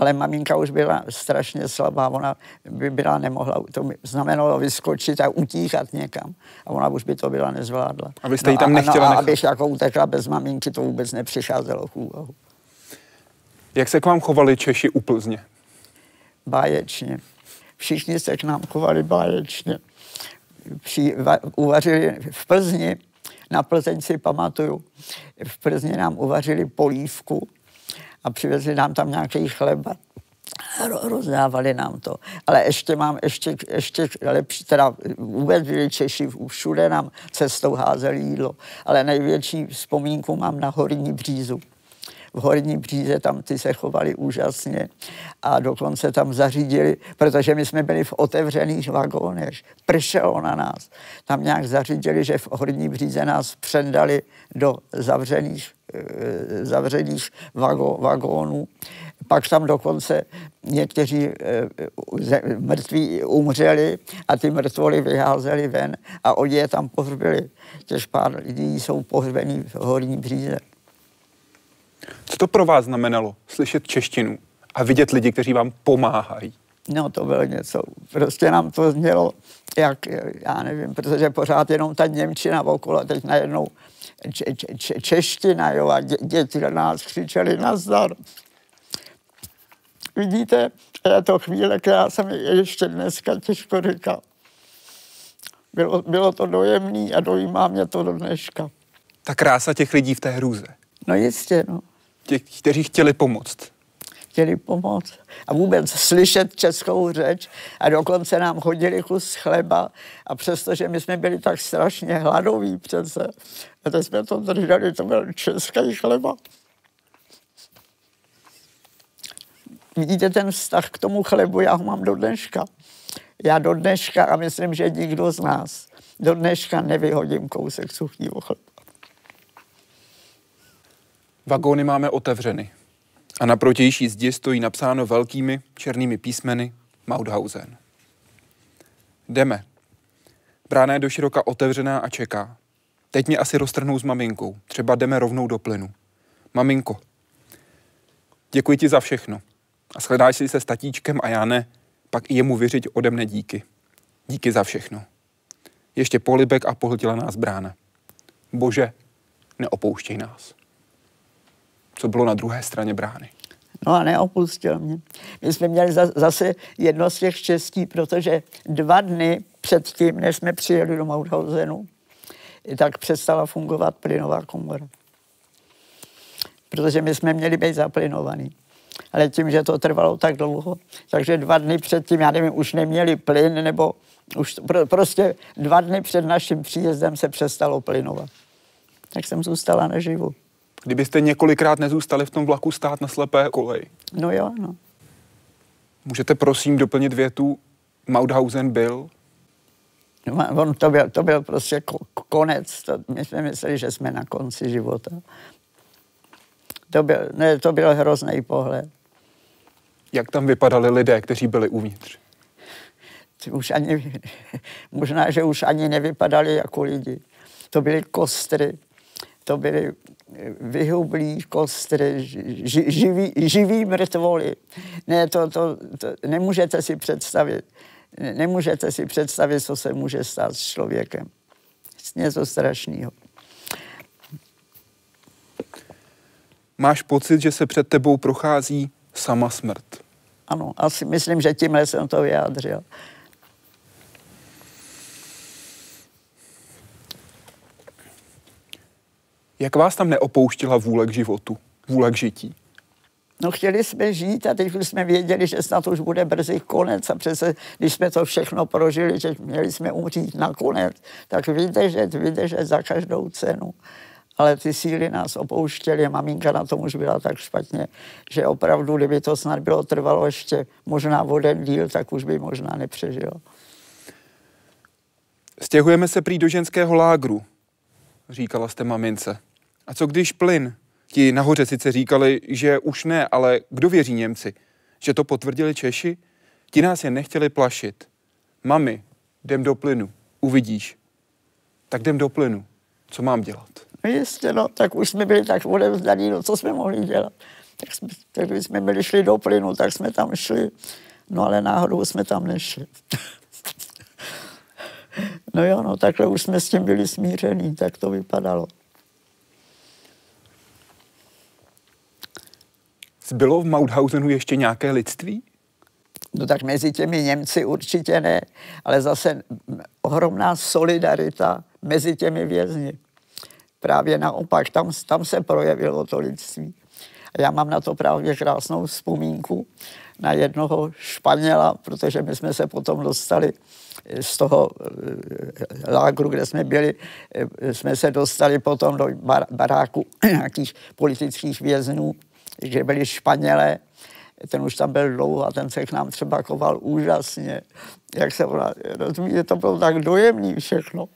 ale maminka už byla strašně slabá, ona by byla nemohla, to by znamenalo vyskočit a utíkat někam a ona už by to byla nezvládla. A vy jste no tam nechtěla no, a abych jako utekla bez maminky, to vůbec nepřicházelo k úvahu. Jak se k vám chovali Češi u Plzně? Báječně. Všichni se k nám chovali báječně. Při, va, uvařili v Plzni, na Plzeň si pamatuju, v Plzni nám uvařili polívku, a přivezli nám tam nějaký chleba rozdávali nám to. Ale ještě mám ještě, ještě lepší, teda vůbec byli Češi, všude nám cestou házeli jídlo, ale největší vzpomínku mám na Horní Břízu. V Horní Bříze tam ty se chovali úžasně a dokonce tam zařídili, protože my jsme byli v otevřených vagónech, pršelo na nás. Tam nějak zařídili, že v Horní Bříze nás předali do zavřených, e, zavřených vago, vagónů pak tam dokonce někteří e, mrtví umřeli a ty mrtvoly vyházeli ven a oni je tam pohřbili. Těž pár lidí jsou pohřbení v Horní bříze. Co to pro vás znamenalo slyšet češtinu a vidět lidi, kteří vám pomáhají? No to bylo něco, prostě nám to znělo, jak, já nevím, protože pořád jenom ta Němčina okolo, teď najednou če, če, čeština, jo, a dě, děti na nás křičeli nazdar. Vidíte, je to chvíle, která se mi ještě dneska těžko říká. Bylo, bylo to dojemný a dojímá mě to do dneška. Ta krása těch lidí v té hrůze. No jistě, no. Těch, kteří chtěli pomoct. Chtěli pomoct. A vůbec slyšet českou řeč a dokonce nám chodili kus chleba a přestože my jsme byli tak strašně hladoví přece, a teď jsme to drželi, to byl český chleba. vidíte ten vztah k tomu chlebu, já ho mám do dneška. Já do dneška, a myslím, že nikdo z nás, do dneška nevyhodím kousek suchýho chleba. Vagóny máme otevřeny a na protější zdi stojí napsáno velkými černými písmeny Mauthausen. Jdeme. Brána je doširoka otevřená a čeká. Teď mě asi roztrhnou s maminkou. Třeba jdeme rovnou do plynu. Maminko, děkuji ti za všechno a shledáš si se s tatíčkem a já ne, pak i jemu vyřiď ode mne díky. Díky za všechno. Ještě polibek a pohltila nás brána. Bože, neopouštěj nás. Co bylo na druhé straně brány? No a neopustil mě. My jsme měli zase jedno z těch štěstí, protože dva dny předtím, než jsme přijeli do Mauthausenu, tak přestala fungovat plynová komora. Protože my jsme měli být zaplynovaný ale tím, že to trvalo tak dlouho, takže dva dny předtím, já nevím, už neměli plyn, nebo už pro, prostě dva dny před naším příjezdem se přestalo plynovat. Tak jsem zůstala naživu. Kdybyste několikrát nezůstali v tom vlaku stát na slepé koleji. No jo, no. Můžete prosím doplnit větu Mauthausen byl? No, on to byl, to byl prostě konec. To, my jsme mysleli, že jsme na konci života. To byl, ne, to byl hrozný pohled. Jak tam vypadali lidé, kteří byli uvnitř? Už ani, možná, že už ani nevypadali jako lidi. To byly kostry, to byly vyhublí kostry, ži, živý, živý mrtvoly. Ne, to, to, to, nemůžete si představit. Nemůžete si představit, co se může stát s člověkem. Něco strašného. Máš pocit, že se před tebou prochází sama smrt? Ano, asi myslím, že tímhle jsem to vyjádřil. Jak vás tam neopouštila vůle k životu, vůle k žití? No chtěli jsme žít a teď jsme věděli, že snad už bude brzy konec a přece, když jsme to všechno prožili, že měli jsme umřít nakonec, tak vydržet, vydržet za každou cenu ale ty síly nás opouštěly. Maminka na tom už byla tak špatně, že opravdu, kdyby to snad bylo trvalo ještě možná voden díl, tak už by možná nepřežila. Stěhujeme se prý do ženského lágru, říkala jste mamince. A co když plyn? Ti nahoře sice říkali, že už ne, ale kdo věří Němci? Že to potvrdili Češi? Ti nás je nechtěli plašit. Mami, jdem do plynu, uvidíš. Tak jdem do plynu. Co mám dělat? No jistě, no, tak už jsme byli tak odevzdaní, no co jsme mohli dělat. Tak, jsme, tak když jsme byli šli do plynu, tak jsme tam šli, no ale náhodou jsme tam nešli. no jo, no takhle už jsme s tím byli smíření, tak to vypadalo. Zbylo v Mauthausenu ještě nějaké lidství? No tak mezi těmi Němci určitě ne, ale zase ohromná solidarita mezi těmi vězni. Právě naopak, tam, tam se projevilo to lidství. Já mám na to právě krásnou vzpomínku na jednoho Španěla, protože my jsme se potom dostali z toho eh, lágru, kde jsme byli, eh, jsme se dostali potom do baráku nějakých politických věznů, že byli Španělé, ten už tam byl dlouho a ten se k nám třeba koval úžasně. Jak se rozumíte, to bylo tak dojemný všechno.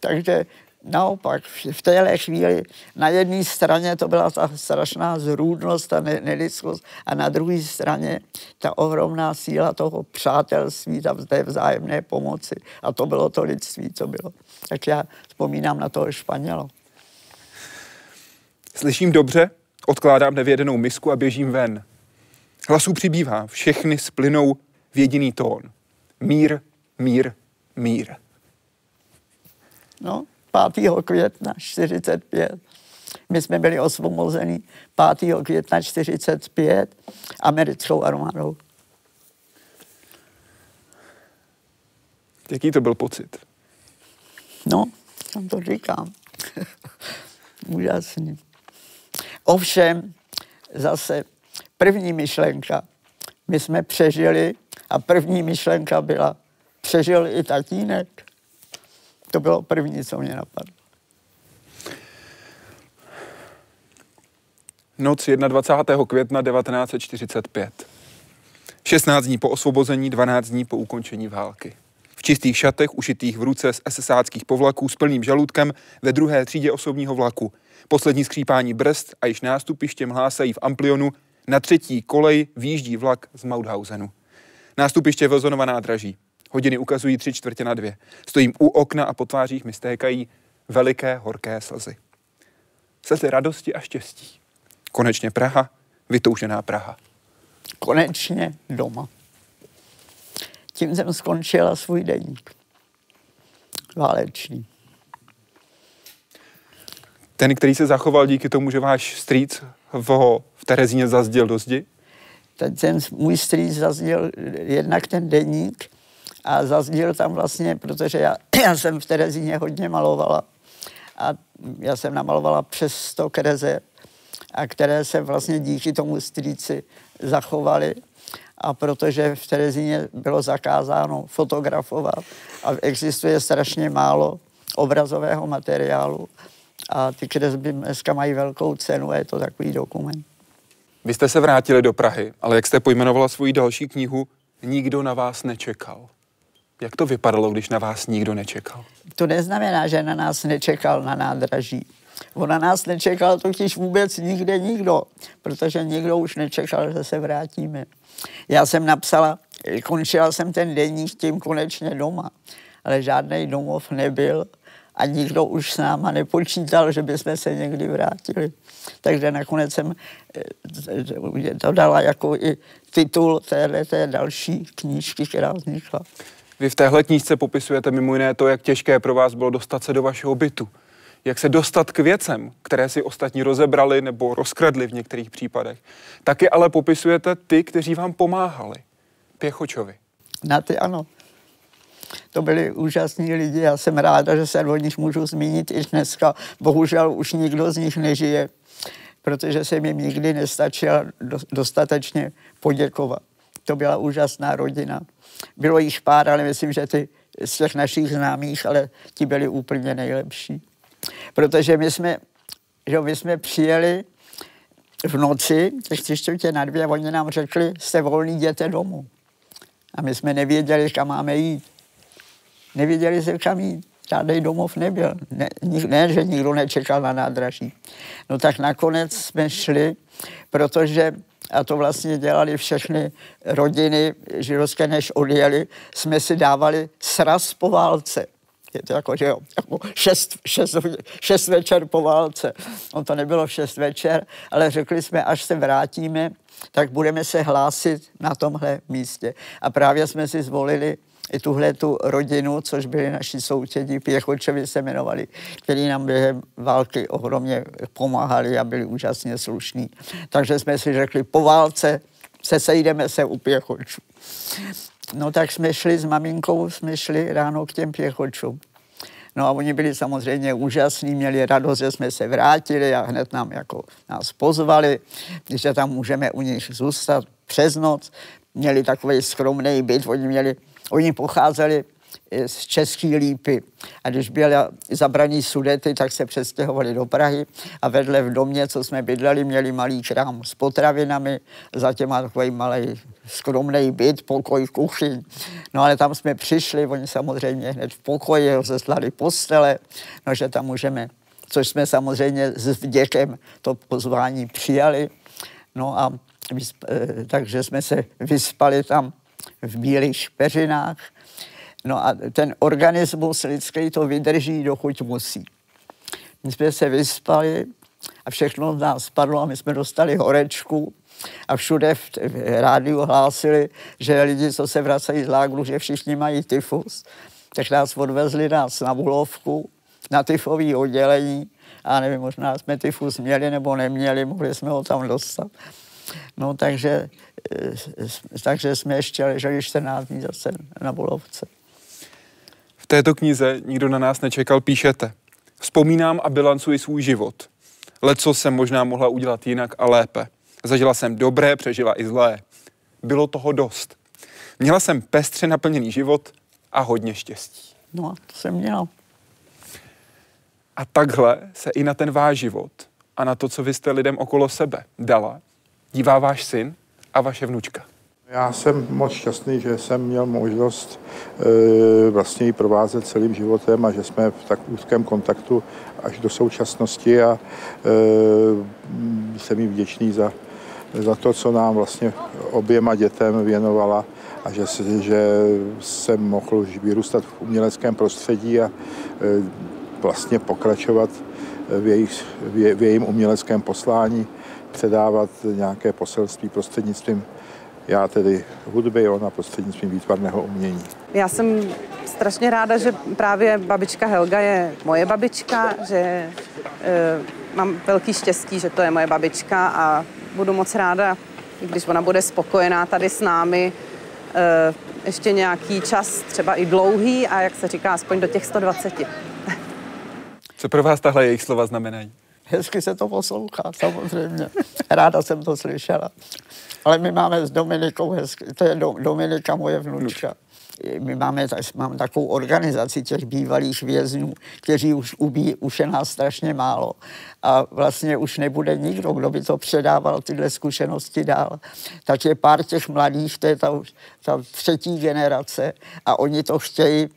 Takže naopak v téhle chvíli na jedné straně to byla ta strašná zrůdnost a nelidskost a na druhé straně ta ohromná síla toho přátelství, ta té vzájemné pomoci a to bylo to lidství, co bylo. Tak já vzpomínám na toho Španěla. Slyším dobře, odkládám nevědenou misku a běžím ven. Hlasů přibývá, všechny splynou v jediný tón. Mír, mír, mír. No, 5. května 45. My jsme byli osvobozeni 5. května 45 americkou armádou. Jaký to byl pocit? No, tam to říkám. Úžasný. Ovšem, zase první myšlenka. My jsme přežili a první myšlenka byla, přežil i tatínek. To bylo první, co mě napadlo. Noc 21. května 1945. 16 dní po osvobození, 12 dní po ukončení války. Čistých šatech, ušitých v ruce z SSáckých povlaků s plným žaludkem ve druhé třídě osobního vlaku. Poslední skřípání brzd a již nástupištěm hlásají v Amplionu na třetí kolej výjíždí vlak z Mauthausenu. Nástupiště Vozonova nádraží. Hodiny ukazují tři čtvrtě na dvě. Stojím u okna a po tvářích mi stékají veliké horké slzy. Slzy radosti a štěstí. Konečně Praha, vytoužená Praha. Konečně doma. Tím jsem skončila svůj deník. Válečný. Ten, který se zachoval díky tomu, že váš strýc ho v Terezíně zazděl do zdi? Ten, ten můj strýc zazděl jednak ten deník a zazděl tam vlastně, protože já, já jsem v Terezíně hodně malovala a já jsem namalovala přes 100 kreze, a které se vlastně díky tomu strýci zachovaly a protože v Terezíně bylo zakázáno fotografovat a existuje strašně málo obrazového materiálu a ty kresby dneska mají velkou cenu a je to takový dokument. Vy jste se vrátili do Prahy, ale jak jste pojmenovala svoji další knihu, nikdo na vás nečekal. Jak to vypadalo, když na vás nikdo nečekal? To neznamená, že na nás nečekal na nádraží. On na nás nečekal totiž vůbec nikde nikdo, protože nikdo už nečekal, že se vrátíme. Já jsem napsala, končila jsem ten denník tím konečně doma, ale žádný domov nebyl a nikdo už s náma nepočítal, že bychom se někdy vrátili. Takže nakonec jsem eh, to dala jako i titul téhle té další knížky, která vznikla. Vy v téhle knížce popisujete mimo jiné to, jak těžké pro vás bylo dostat se do vašeho bytu. Jak se dostat k věcem, které si ostatní rozebrali nebo rozkradli v některých případech. Taky ale popisujete ty, kteří vám pomáhali. Pěchočovi. Na ty ano. To byli úžasní lidi, já jsem ráda, že se o nich můžu zmínit i dneska. Bohužel už nikdo z nich nežije, protože se mi nikdy nestačil dostatečně poděkovat. To byla úžasná rodina. Bylo jich pár, ale myslím, že ty z těch našich známých, ale ti byli úplně nejlepší. Protože my jsme, že my jsme přijeli v noci, těch tři čtvrtě na dvě, oni nám řekli, jste volný, jděte domů. A my jsme nevěděli, kam máme jít. Nevěděli se, kam jít. Žádný domov nebyl. Ne, ne, že nikdo nečekal na nádraží. No tak nakonec jsme šli, protože a to vlastně dělali všechny rodiny židovské, než odjeli, jsme si dávali sraz po válce. Je to jako, že jo, jako šest, šest, šest večer po válce. On to nebylo šest večer, ale řekli jsme, až se vrátíme, tak budeme se hlásit na tomhle místě. A právě jsme si zvolili i tuhle tu rodinu, což byli naši soutědi, Pěchočevi se jmenovali, který nám během války ohromně pomáhali a byli úžasně slušní. Takže jsme si řekli, po válce se sejdeme se u Pěchočů. No tak jsme šli s maminkou, jsme šli ráno k těm Pěchočům. No a oni byli samozřejmě úžasní, měli radost, že jsme se vrátili a hned nám jako nás pozvali, že tam můžeme u nich zůstat přes noc. Měli takový skromný byt, oni měli, oni pocházeli z České lípy. A když byly zabraní sudety, tak se přestěhovali do Prahy a vedle v domě, co jsme bydleli, měli malý krám s potravinami, zatím má takový malý skromný byt, pokoj, kuchyň. No ale tam jsme přišli, oni samozřejmě hned v pokoji rozeslali postele, no že tam můžeme, což jsme samozřejmě s vděkem to pozvání přijali. No a eh, takže jsme se vyspali tam v bílých špeřinách No a ten organismus lidský to vydrží, dokud musí. My jsme se vyspali a všechno z nás spadlo a my jsme dostali horečku a všude v, v rádiu hlásili, že lidi, co se vracají z lágru, že všichni mají tyfus. Tak nás odvezli nás na Bulovku, na tyfové oddělení a nevím, možná jsme tyfus měli nebo neměli, mohli jsme ho tam dostat. No takže, eh, takže jsme ještě leželi 14 dní zase na Bulovce této knize Nikdo na nás nečekal píšete. Vzpomínám a bilancuji svůj život. Leco jsem možná mohla udělat jinak a lépe. Zažila jsem dobré, přežila i zlé. Bylo toho dost. Měla jsem pestře naplněný život a hodně štěstí. No, to jsem měla. A takhle se i na ten váš život a na to, co vy jste lidem okolo sebe dala, dívá váš syn a vaše vnučka. Já jsem moc šťastný, že jsem měl možnost e, vlastně ji provázet celým životem a že jsme v tak úzkém kontaktu až do současnosti a e, jsem jí vděčný za, za to, co nám vlastně oběma dětem věnovala a že, že jsem mohl vyrůstat v uměleckém prostředí a e, vlastně pokračovat v, jejich, v jejím uměleckém poslání, předávat nějaké poselství prostřednictvím já tedy hudby, ona prostřednictvím výtvarného umění. Já jsem strašně ráda, že právě babička Helga je moje babička, že e, mám velký štěstí, že to je moje babička a budu moc ráda, když ona bude spokojená tady s námi e, ještě nějaký čas, třeba i dlouhý a jak se říká, aspoň do těch 120. Co pro vás tahle jejich slova znamenají? Hezky se to poslouchá, samozřejmě. Ráda jsem to slyšela. Ale my máme s Dominikou hezky, to je Dominika, moje vnučka. My máme, máme takovou organizaci těch bývalých vězňů, kteří už ubí, už je nás strašně málo. A vlastně už nebude nikdo, kdo by to předával tyhle zkušenosti dál. Tak je pár těch mladých, to je ta, ta třetí generace a oni to chtějí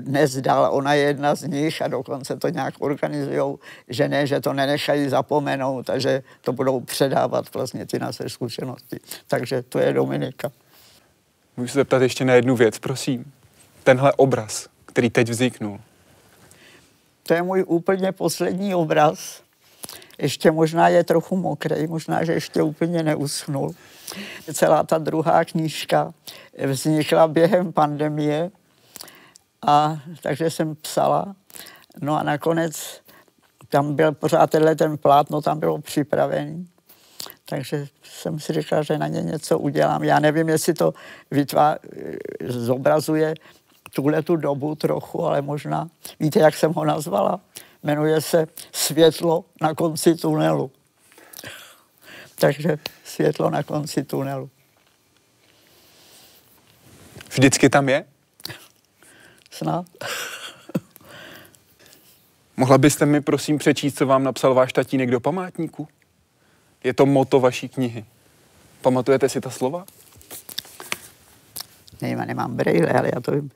dnes dál, ona je jedna z nich a dokonce to nějak organizují, že ne, že to nenechají zapomenout a že to budou předávat vlastně ty naše zkušenosti. Takže to je Dominika. Můžu se zeptat ještě na jednu věc, prosím. Tenhle obraz, který teď vzniknul. To je můj úplně poslední obraz. Ještě možná je trochu mokrý, možná, že ještě úplně neuschnul. Celá ta druhá knížka vznikla během pandemie, a takže jsem psala. No a nakonec tam byl pořád tenhle ten plátno, tam bylo připravený. Takže jsem si říkal, že na ně něco udělám. Já nevím, jestli to vytvá, zobrazuje tuhle tu dobu trochu, ale možná, víte, jak jsem ho nazvala? Jmenuje se Světlo na konci tunelu. Takže světlo na konci tunelu. Vždycky tam je? Snad. Mohla byste mi prosím přečíst, co vám napsal váš tatínek do památníku? Je to moto vaší knihy. Pamatujete si ta slova? Ne, nemám brejle, ale já to vím.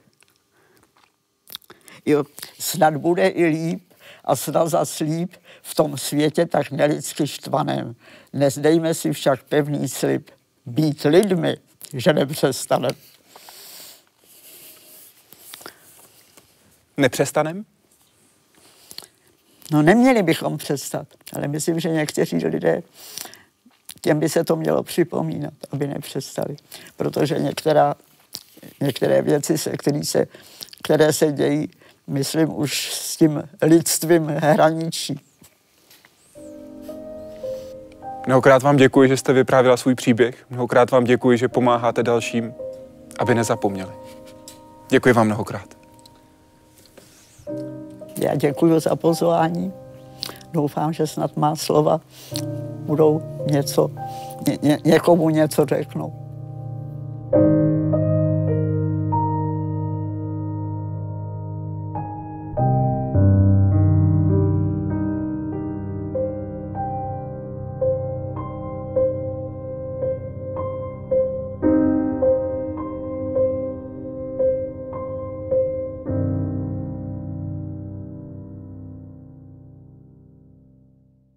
Jo, snad bude i líp a snad zaslíp v tom světě tak nelidsky štvaném. Nezdejme si však pevný slib být lidmi, že nepřestaneme. Nepřestanem? No neměli bychom přestat, ale myslím, že někteří lidé, těm by se to mělo připomínat, aby nepřestali. Protože některá, některé věci, se, které, se, které se dějí, myslím, už s tím lidstvím hraničí. Mnohokrát vám děkuji, že jste vyprávila svůj příběh. Mnohokrát vám děkuji, že pomáháte dalším, aby nezapomněli. Děkuji vám mnohokrát. Já děkuji za pozvání. Doufám, že snad má slova budou něco, ně, ně, někomu něco řeknout.